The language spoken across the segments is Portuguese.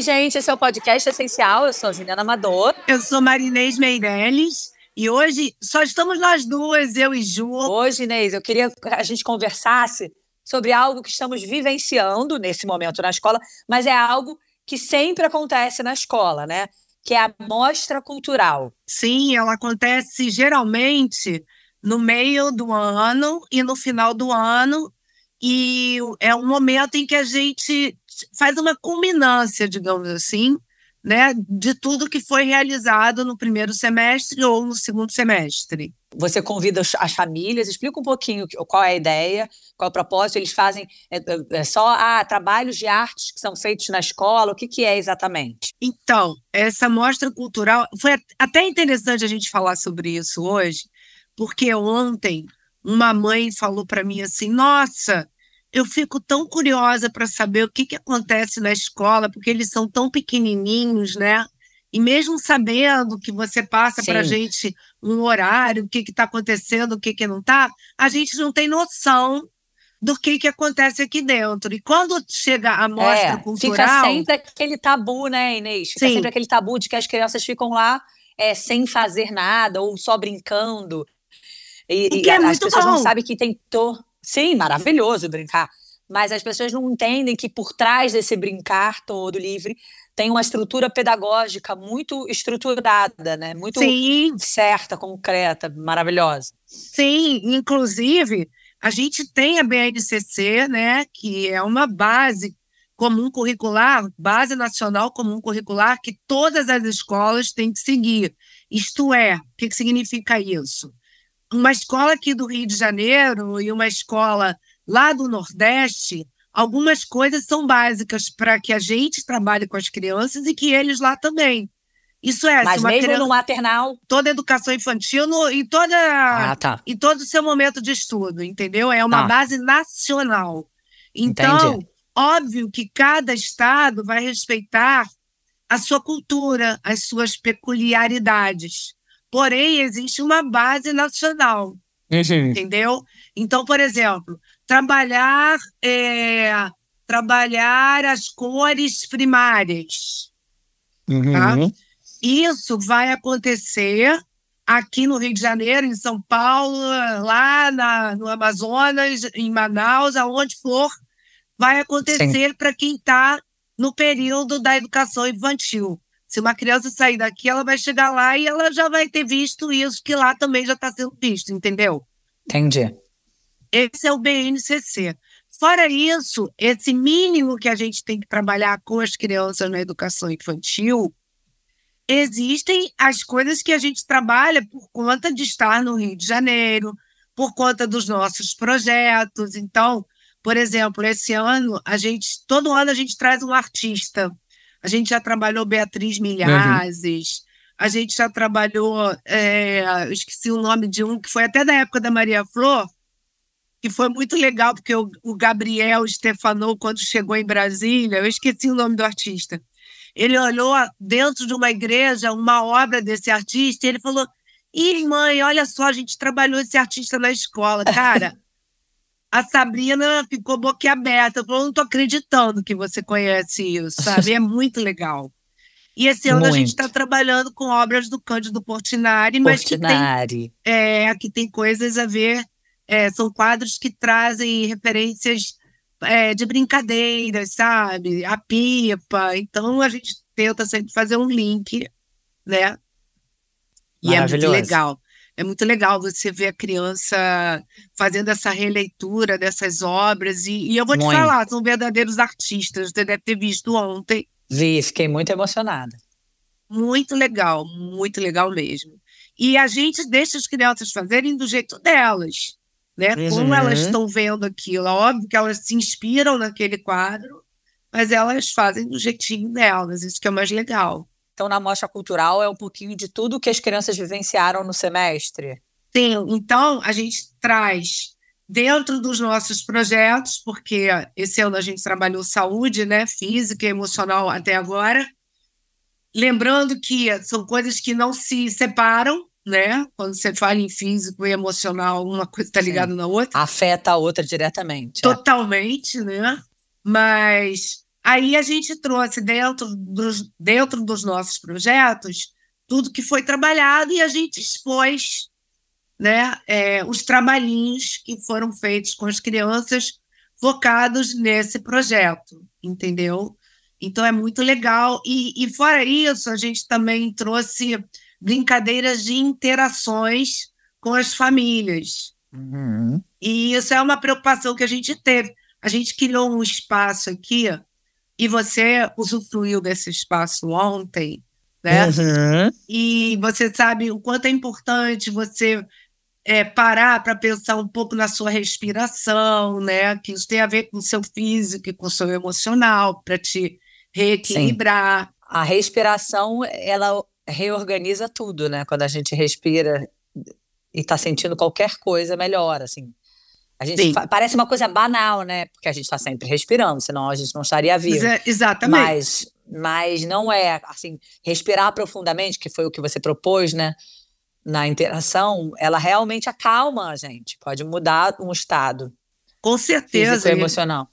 Oi, gente, esse é o podcast Essencial. Eu sou a Juliana Amador. Eu sou Marinês Meirelles. E hoje só estamos nós duas, eu e Ju. Hoje, Inês, eu queria que a gente conversasse sobre algo que estamos vivenciando nesse momento na escola, mas é algo que sempre acontece na escola, né? Que é a mostra cultural. Sim, ela acontece geralmente no meio do ano e no final do ano. E é um momento em que a gente faz uma culminância, digamos assim, né, de tudo que foi realizado no primeiro semestre ou no segundo semestre. Você convida as famílias, explica um pouquinho qual é a ideia, qual é o propósito. Eles fazem é, é, é só ah, trabalhos de artes que são feitos na escola, o que, que é exatamente? Então, essa mostra cultural foi até interessante a gente falar sobre isso hoje, porque ontem uma mãe falou para mim assim: Nossa, eu fico tão curiosa para saber o que, que acontece na escola, porque eles são tão pequenininhos, né? E mesmo sabendo que você passa para a gente um horário, o que está acontecendo, o que, que não está, a gente não tem noção do que, que acontece aqui dentro. E quando chega a mostra é, cultural. Fica sempre aquele tabu, né, Inês? Fica Sim. sempre aquele tabu de que as crianças ficam lá é, sem fazer nada ou só brincando. E, que é as pessoas bom. não sabem que tem. To... Sim, maravilhoso brincar. Mas as pessoas não entendem que por trás desse brincar todo livre tem uma estrutura pedagógica muito estruturada, né? Muito Sim. certa, concreta, maravilhosa. Sim, inclusive a gente tem a BNCC, né, que é uma base comum curricular, base nacional comum curricular que todas as escolas têm que seguir. Isto é, o que significa isso? Uma escola aqui do Rio de Janeiro e uma escola lá do Nordeste, algumas coisas são básicas para que a gente trabalhe com as crianças e que eles lá também. Isso é, mas mesmo criança, no maternal, toda educação infantil no, e toda ah, tá. e todo o seu momento de estudo, entendeu? É uma tá. base nacional. Então, Entendi. óbvio que cada estado vai respeitar a sua cultura, as suas peculiaridades. Porém, existe uma base nacional. Uhum. Entendeu? Então, por exemplo, trabalhar, é, trabalhar as cores primárias. Uhum. Tá? Isso vai acontecer aqui no Rio de Janeiro, em São Paulo, lá na, no Amazonas, em Manaus, aonde for, vai acontecer para quem está no período da educação infantil. Se uma criança sair daqui, ela vai chegar lá e ela já vai ter visto isso, que lá também já está sendo visto, entendeu? Entendi. Esse é o BNCC. Fora isso, esse mínimo que a gente tem que trabalhar com as crianças na educação infantil, existem as coisas que a gente trabalha por conta de estar no Rio de Janeiro, por conta dos nossos projetos. Então, por exemplo, esse ano, a gente, todo ano a gente traz um artista a gente já trabalhou Beatriz Milhazes, uhum. a gente já trabalhou, é, eu esqueci o nome de um, que foi até da época da Maria Flor, que foi muito legal, porque o, o Gabriel Stefanou, quando chegou em Brasília, eu esqueci o nome do artista. Ele olhou dentro de uma igreja uma obra desse artista e ele falou: Ih, mãe, olha só, a gente trabalhou esse artista na escola. Cara, a Sabrina ficou boquiaberta. Falou, não tô acreditando que você conhece isso, sabe? É muito legal. E esse ano muito. a gente está trabalhando com obras do Cândido Portinari, mas Portinari. que tem, é, que tem coisas a ver, é, são quadros que trazem referências é, de brincadeiras, sabe? A pipa. Então a gente tenta sempre fazer um link, né? E é muito legal é muito legal você ver a criança fazendo essa releitura dessas obras. E, e eu vou te muito. falar, são verdadeiros artistas. Você deve ter visto ontem. Vi, fiquei muito emocionada. Muito legal, muito legal mesmo. E a gente deixa as crianças fazerem do jeito delas, né? Uhum. Como elas estão vendo aquilo. É óbvio que elas se inspiram naquele quadro, mas elas fazem do jeitinho delas. Isso que é mais legal. Então, na mostra cultural é um pouquinho de tudo que as crianças vivenciaram no semestre. Sim, então a gente traz dentro dos nossos projetos, porque esse ano a gente trabalhou saúde, né, física e emocional até agora. Lembrando que são coisas que não se separam, né? Quando você fala em físico e emocional, uma coisa está ligada na outra. Afeta a outra diretamente. É. Totalmente, é. né? Mas aí a gente trouxe dentro dos, dentro dos nossos projetos tudo que foi trabalhado e a gente expôs né, é, os trabalhinhos que foram feitos com as crianças focados nesse projeto, entendeu? Então é muito legal. E, e fora isso, a gente também trouxe brincadeiras de interações com as famílias. Uhum. E isso é uma preocupação que a gente teve. A gente criou um espaço aqui e você usufruiu desse espaço ontem, né? Uhum. E você sabe o quanto é importante você é, parar para pensar um pouco na sua respiração, né? Que isso tem a ver com o seu físico e com o seu emocional, para te reequilibrar. Sim. A respiração, ela reorganiza tudo, né? Quando a gente respira e está sentindo qualquer coisa, melhor, assim. A gente parece uma coisa banal, né? Porque a gente está sempre respirando, senão a gente não estaria vivo. É, exatamente. Mas, mas não é assim, respirar profundamente, que foi o que você propôs, né? Na interação, ela realmente acalma a gente, pode mudar um estado. Com certeza. Físico e emocional.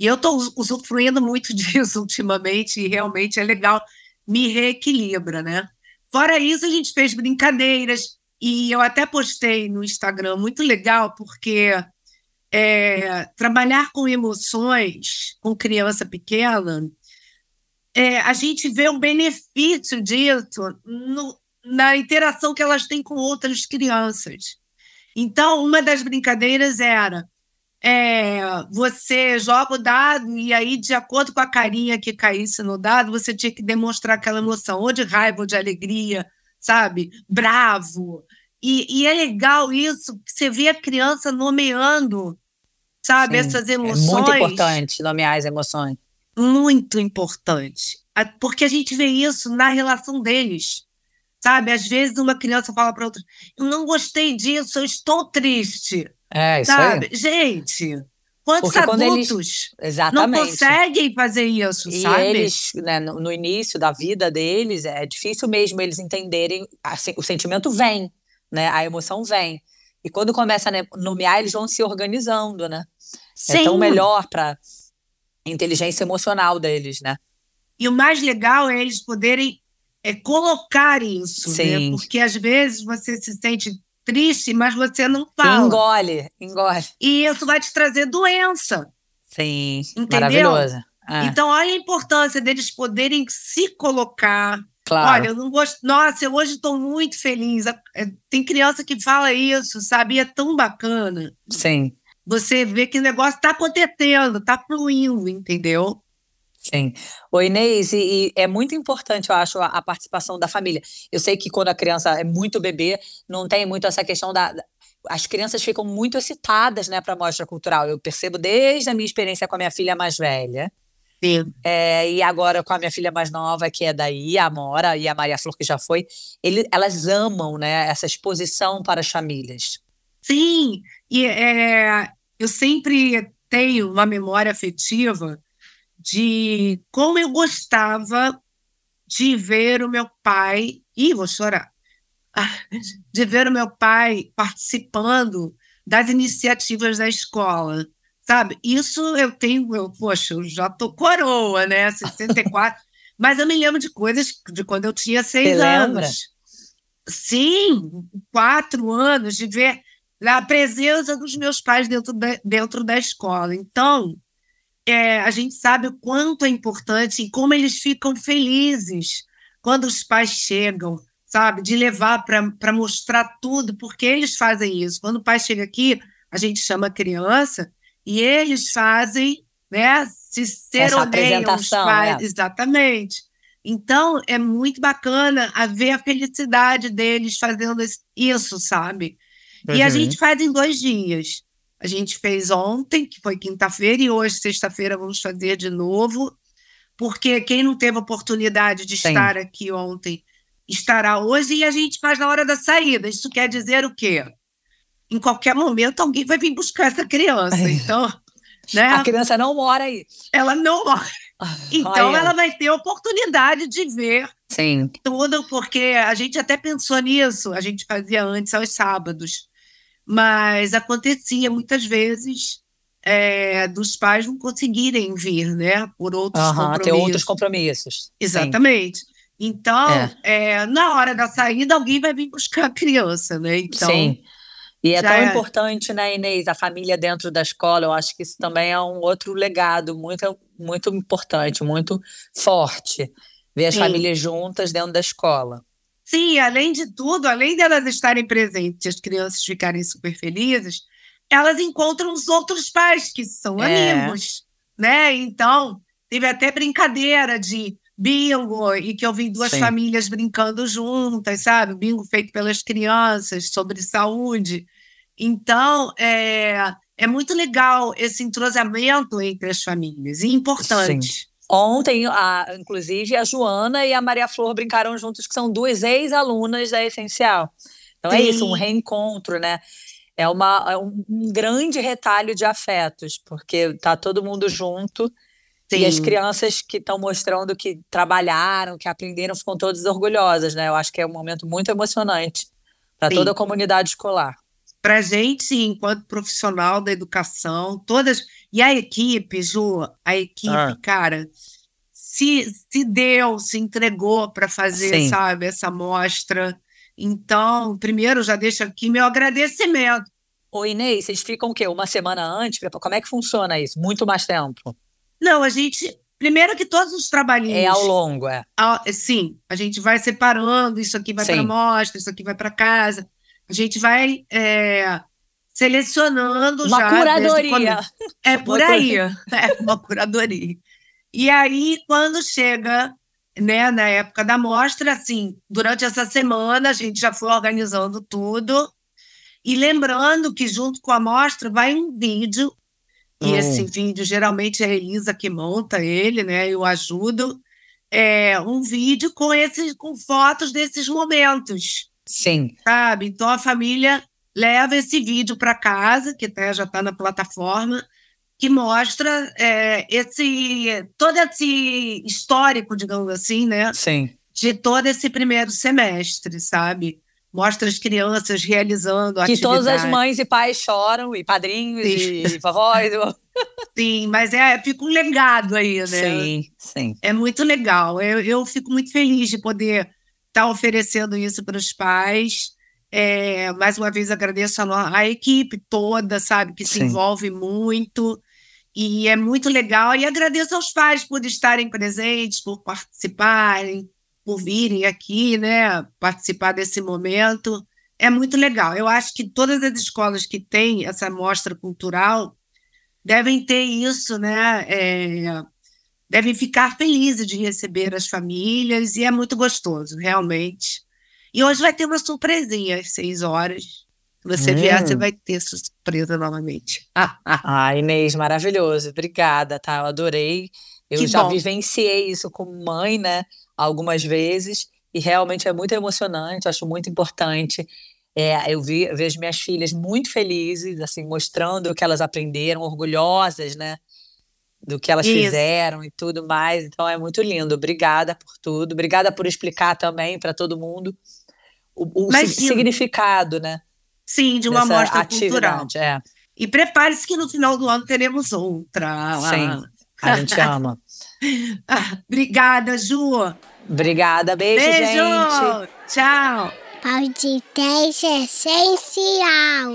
E eu estou usufruindo muito disso ultimamente, e realmente é legal, me reequilibra, né? Fora isso, a gente fez brincadeiras, e eu até postei no Instagram, muito legal, porque é, trabalhar com emoções com criança pequena, é, a gente vê o benefício disso no, na interação que elas têm com outras crianças. Então, uma das brincadeiras era é, você joga o dado e aí, de acordo com a carinha que caísse no dado, você tinha que demonstrar aquela emoção, ou de raiva, ou de alegria, sabe? Bravo. E, e é legal isso, que você vê a criança nomeando, sabe, Sim, essas emoções. É muito importante nomear as emoções. Muito importante. Porque a gente vê isso na relação deles. Sabe, às vezes uma criança fala para outra: Eu não gostei disso, eu estou triste. É, isso sabe? aí. Gente, quantos Porque adultos eles... não conseguem fazer isso, e sabe? eles, né, no, no, início da vida deles, é difícil mesmo eles entenderem, assim, o sentimento vem, né? A emoção vem. E quando começa a nomear, eles vão se organizando, né? Sim. É tão melhor para inteligência emocional deles, né? E o mais legal é eles poderem é, colocar isso, né? Sim. né? Porque às vezes você se sente triste, mas você não fala. Engole, engole. E isso vai te trazer doença. Sim, entendeu? maravilhosa. É. Então, olha a importância deles poderem se colocar. Claro. Olha, eu não gosto. Nossa, eu hoje estou muito feliz. É, tem criança que fala isso, sabe? E é tão bacana. Sim. Você vê que o negócio está acontecendo, está fluindo, entendeu? Sim. O Inês, e, e, é muito importante, eu acho, a, a, participação da família. Eu sei que quando a criança é muito bebê, não tem muito essa questão da. as crianças ficam muito excitadas né, para a mostra cultural. Eu percebo desde a minha experiência com a minha filha mais velha. Sim. É, e agora com a minha filha mais nova, que é daí, a Amora, e a Maria Flor, que já foi, ele, elas amam né, essa exposição para as famílias. Sim, e é, eu sempre tenho uma memória afetiva de como eu gostava de ver o meu pai. Ih, vou chorar. De ver o meu pai participando das iniciativas da escola. Sabe? Isso eu tenho, eu, poxa, eu já tô coroa, né? 64. mas eu me lembro de coisas de quando eu tinha seis Você anos. Lembra? Sim, quatro anos, de ver a presença dos meus pais dentro da, dentro da escola. Então, é, a gente sabe o quanto é importante e como eles ficam felizes quando os pais chegam, sabe? De levar para mostrar tudo, porque eles fazem isso. Quando o pai chega aqui, a gente chama a criança e eles fazem, né? Se seroneiam os pais. É. Exatamente. Então, é muito bacana a ver a felicidade deles fazendo isso, sabe? Uhum. E a uhum. gente faz em dois dias. A gente fez ontem, que foi quinta-feira, e hoje, sexta-feira, vamos fazer de novo, porque quem não teve oportunidade de Sim. estar aqui ontem estará hoje, e a gente faz na hora da saída. Isso quer dizer o quê? Em qualquer momento, alguém vai vir buscar essa criança. Então. Né? A criança não mora aí. Ela não mora. Então, ela vai ter oportunidade de ver Sim. tudo, porque a gente até pensou nisso. A gente fazia antes aos sábados mas acontecia muitas vezes é, dos pais não conseguirem vir, né? Por outros Aham, compromissos. ter outros compromissos. Sim. Exatamente. Então, É. é, na hora da saída, alguém vai vir buscar a criança, né? Então, Sim. E é já tão é. importante, né, Inês, a família dentro da escola. Eu acho que isso também é um outro legado muito, muito importante, muito forte. Ver as Sim. famílias juntas dentro da escola. Sim, além de tudo, além delas estarem presentes e as crianças ficarem super felizes, elas encontram os outros pais que são É. amigos, né? Então, teve até brincadeira de bingo e que eu vi duas Sim. famílias brincando juntas, sabe? Bingo feito pelas crianças sobre saúde. Então, é, é muito legal esse entrosamento entre as famílias e importante. Ontem, a- inclusive, a Joana e a Maria Flor brincaram juntos, que são duas ex-alunas da Essencial. Então é Sim. isso, um reencontro, né? É, uma, é um, um grande retalho de afetos, porque tá todo mundo junto e as Sim. crianças que estão mostrando que trabalharam, que aprenderam, ficam todas orgulhosas, né? Eu acho que é um momento muito emocionante para Sim. toda a comunidade escolar. Para a gente, enquanto profissional da educação, todas. E a equipe, Ju, a equipe, Ah. cara, se, se deu, se entregou para fazer, Sim. sabe, essa mostra. Então, primeiro, já deixo aqui meu agradecimento. Ô, Inês, vocês ficam o quê? Uma semana antes? Como é que funciona isso? Muito mais tempo? Não, a gente. Primeiro que todos os trabalhinhos. É ao longo, é. Sim, a gente vai separando, isso aqui vai para mostra, isso aqui vai para casa. A gente vai é, selecionando Uma já. curadoria. É Uma por aí, é uma curadoria. E aí, quando chega, né, na época da mostra, assim, durante essa semana a gente já foi organizando tudo. E lembrando que junto com a mostra vai um vídeo, e Hum. esse vídeo geralmente é a Elisa que monta ele, né? Eu ajudo. É um vídeo com esses, com fotos desses momentos Sim. sabe? Então a família leva esse vídeo para casa, que até já está na plataforma, que mostra é, esse todo esse histórico, digamos assim, né? Sim. De todo esse primeiro semestre, sabe? Mostra as crianças realizando Que todas as mães e pais choram, e padrinhos, Sim. e vovós. Sim, mas é, fica um legado aí, né? Sim, sim. É muito legal. Eu, eu fico muito feliz de poder estar oferecendo isso para os pais. É, mais uma vez agradeço a, a equipe toda, sabe, que se Sim. envolve muito. E é muito legal. E agradeço aos pais por estarem presentes, por participarem, por virem aqui, né, participar desse momento. É muito legal. Eu acho que todas as escolas que têm essa mostra cultural devem ter isso, né? é, devem ficar felizes de receber as famílias e é muito gostoso, realmente. E hoje vai ter uma surpresinha às seis horas. Se você vier, Hum. você vai ter surpresa novamente. Ah, Inês, maravilhoso. Obrigada, tá? Eu adorei. Eu Que já bom. vivenciei isso como mãe, né? Algumas vezes. E realmente é muito emocionante, acho muito importante. É, eu vi, eu vejo minhas filhas muito felizes, assim, mostrando o que elas aprenderam, orgulhosas, né? Do que elas Isso. fizeram e tudo mais. Então é muito lindo. Obrigada por tudo. Obrigada por explicar também para todo mundo o, o significado, né? Sim, de uma dessa mostra cultural. É, E prepare-se que no final do ano teremos outra. sim. A gente ama. Ah, Obrigada, Ju. Obrigada, beijo, Beijo. gente. Tchau. Podcast essencial.